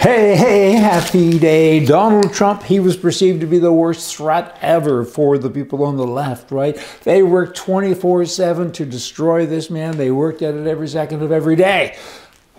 Hey, hey, happy day. Donald Trump, he was perceived to be the worst threat ever for the people on the left, right? They worked 24 7 to destroy this man. They worked at it every second of every day.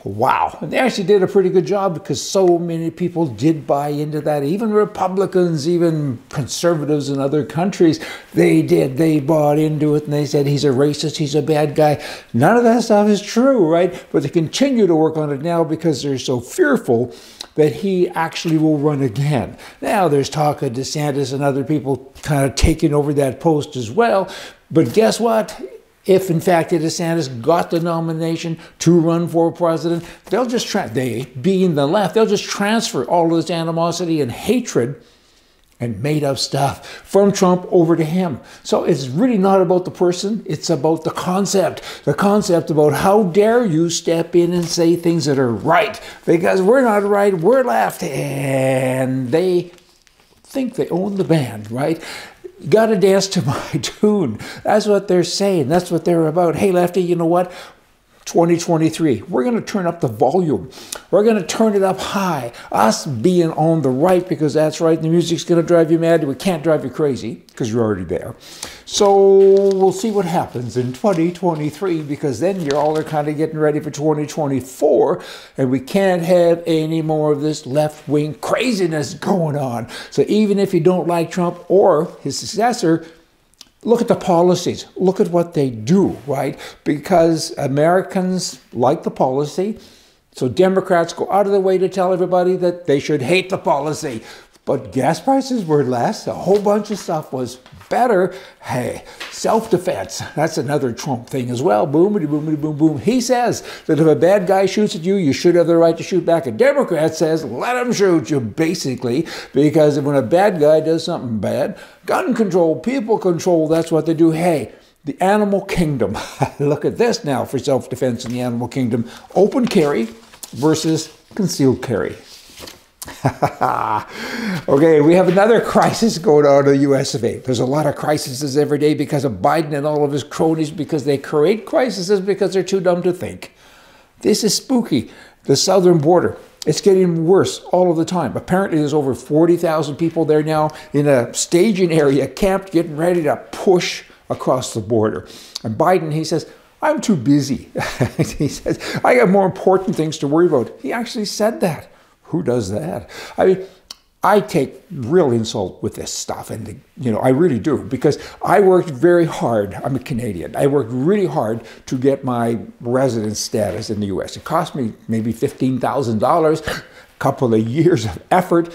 Wow. And they actually did a pretty good job because so many people did buy into that. Even Republicans, even conservatives in other countries, they did. They bought into it and they said he's a racist, he's a bad guy. None of that stuff is true, right? But they continue to work on it now because they're so fearful that he actually will run again. Now there's talk of DeSantis and other people kind of taking over that post as well. But guess what? If in fact DeSantis got the nomination to run for president, they'll just try, they being the left, they'll just transfer all of this animosity and hatred and made up stuff from Trump over to him. So it's really not about the person, it's about the concept. The concept about how dare you step in and say things that are right because we're not right, we're left. And they think they own the band, right? Got to dance to my tune. That's what they're saying. That's what they're about. Hey, Lefty, you know what? 2023. We're going to turn up the volume. We're going to turn it up high. Us being on the right because that's right. The music's going to drive you mad. We can't drive you crazy because you're already there. So we'll see what happens in 2023 because then you're all are kind of getting ready for 2024 and we can't have any more of this left wing craziness going on. So even if you don't like Trump or his successor, look at the policies, look at what they do, right? Because Americans like the policy. So Democrats go out of their way to tell everybody that they should hate the policy. But gas prices were less, a whole bunch of stuff was better. Hey, self defense, that's another Trump thing as well. Boomity, boomity, boom, boom. He says that if a bad guy shoots at you, you should have the right to shoot back. A Democrat says, let him shoot you, basically, because when a bad guy does something bad, gun control, people control, that's what they do. Hey, the animal kingdom. Look at this now for self defense in the animal kingdom open carry versus concealed carry. okay, we have another crisis going on in the US of A. There's a lot of crises every day because of Biden and all of his cronies because they create crises because they're too dumb to think. This is spooky. The southern border. It's getting worse all of the time. Apparently, there's over 40,000 people there now in a staging area, camped, getting ready to push across the border. And Biden, he says, I'm too busy. he says, I got more important things to worry about. He actually said that. Who does that? I mean, I take real insult with this stuff, and you know I really do because I worked very hard. I'm a Canadian. I worked really hard to get my residence status in the U.S. It cost me maybe fifteen thousand dollars, a couple of years of effort.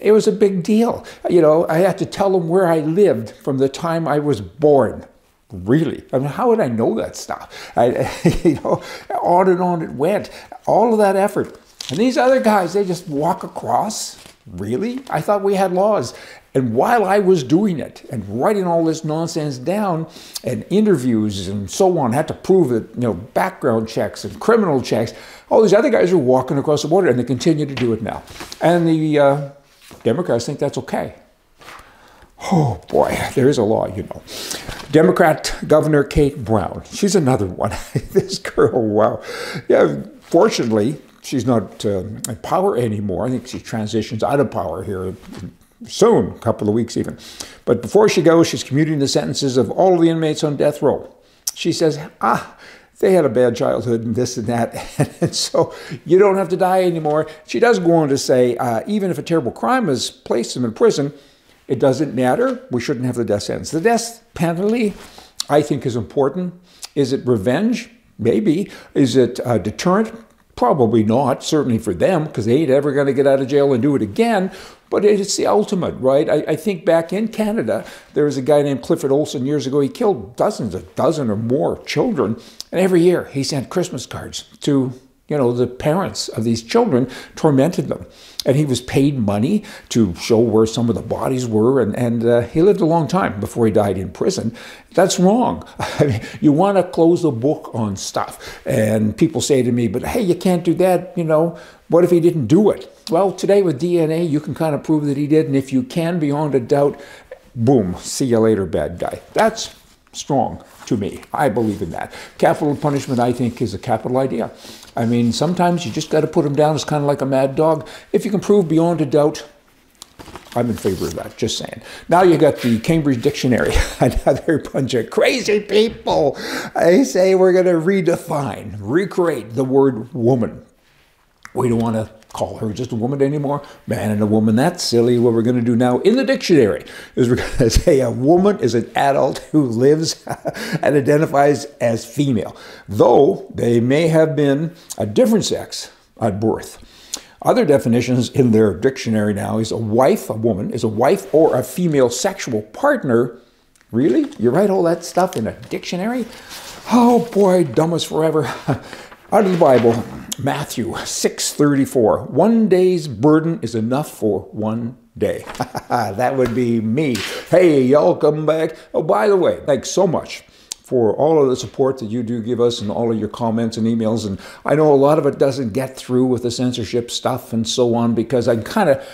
It was a big deal. You know, I had to tell them where I lived from the time I was born. Really? I mean, how would I know that stuff? I, you know, on and on it went. All of that effort. And these other guys, they just walk across. Really? I thought we had laws. And while I was doing it and writing all this nonsense down and interviews and so on, had to prove that, you know, background checks and criminal checks, all these other guys are walking across the border and they continue to do it now. And the uh, Democrats think that's okay. Oh boy, there is a law, you know. Democrat Governor Kate Brown. She's another one. this girl, wow. Yeah, fortunately, she's not uh, in power anymore. I think she transitions out of power here soon, a couple of weeks even. But before she goes, she's commuting the sentences of all the inmates on death row. She says, ah, they had a bad childhood and this and that, and so you don't have to die anymore. She does go on to say, uh, even if a terrible crime has placed them in prison, it doesn't matter. We shouldn't have the death sentence. The death penalty, I think, is important. Is it revenge? Maybe. Is it a deterrent? Probably not, certainly for them, because they ain't ever going to get out of jail and do it again. But it's the ultimate, right? I, I, think back in Canada, there was a guy named Clifford Olson years ago. He killed dozens, a dozen or more children. And every year he sent Christmas cards to you know, the parents of these children tormented them. And he was paid money to show where some of the bodies were, and, and uh, he lived a long time before he died in prison. That's wrong. I mean, you want to close the book on stuff. And people say to me, but hey, you can't do that, you know, what if he didn't do it? Well, today with DNA, you can kind of prove that he did, and if you can, beyond a doubt, boom, see you later, bad guy. That's strong to me. I believe in that. Capital punishment, I think, is a capital idea. I mean, sometimes you just got to put them down. It's kind of like a mad dog. If you can prove beyond a doubt, I'm in favor of that, just saying. Now you got the Cambridge Dictionary, another bunch of crazy people. They say we're going to redefine, recreate the word woman. We don't want to call her just a woman anymore. Man and a woman, that's silly. What we're going to do now in the dictionary is we're going to say a woman is an adult who lives and identifies as female, though they may have been a different sex at birth. Other definitions in their dictionary now is a wife, a woman, is a wife or a female sexual partner. Really? You write all that stuff in a dictionary? Oh boy, dumb as forever. Out of the Bible, Matthew 6:34. One day's burden is enough for one day. that would be me. Hey, y'all come back. Oh, by the way, thanks so much for all of the support that you do give us and all of your comments and emails. And I know a lot of it doesn't get through with the censorship stuff and so on because I'm kind of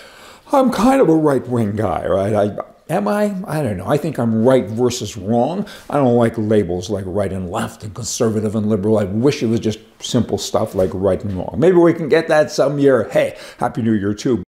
I'm kind of a right wing guy, right? I Am I? I don't know. I think I'm right versus wrong. I don't like labels like right and left and conservative and liberal. I wish it was just simple stuff like right and wrong. Maybe we can get that some year. Hey, Happy New Year too.